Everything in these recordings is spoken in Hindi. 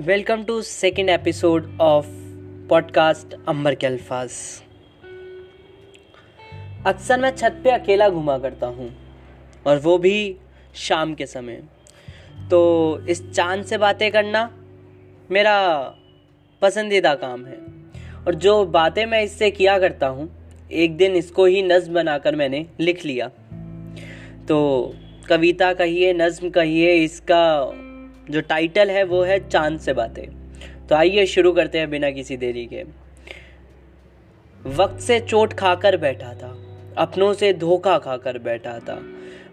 Welcome to second episode of podcast Ambar के अल्फाज। अक्सर मैं छत पे अकेला घुमा करता हूँ, और वो भी शाम के समय। तो इस चाँद से बातें करना मेरा पसंदीदा काम है, और जो बातें मैं इससे किया करता हूँ, एक दिन इसको ही नज्म बनाकर मैंने लिख लिया। तो कविता कहिए, नज्म कहिए, इसका जो टाइटल है, वो है चाँद से बातें। तो आइए शुरू करते हैं बिना किसी देरी के। वक्त से चोट खाकर बैठा था, अपनों से धोखा खाकर बैठा था,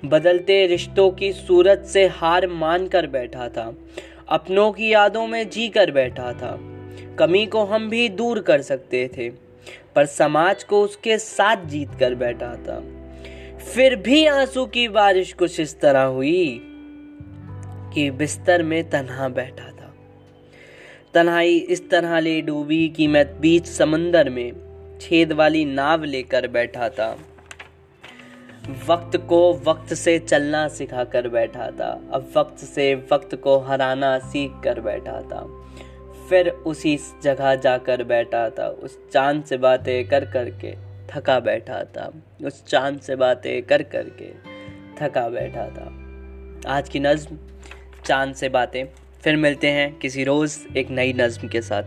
बदलते रिश्तों की सूरत से हार मान कर बैठा था, अपनों की यादों में जी कर बैठा था। कमी को हम भी दूर कर सकते थे, पर समाज को उसके साथ जीत कर बैठा था। फिर भी आँसू की बारिश कुछ इस तरह हुई। कि बिस्तर में तन्हा बैठा था। तन्हाई इस तरह ले डूबी कि मैं बीच समंदर में छेद वाली नाव लेकर बैठा था। वक्त को वक्त से चलना सिखा कर बैठा था। अब वक्त से वक्त को हराना सीख कर बैठा था। फिर उसी जगह जाकर बैठा था। उस चाँद से बातें कर कर के थका बैठा था। उस चाँद से बातें कर कर के थका बैठा था। आज की नज्म चाँद से बातें। फिर मिलते हैं किसी रोज़ एक नई नज़म के साथ।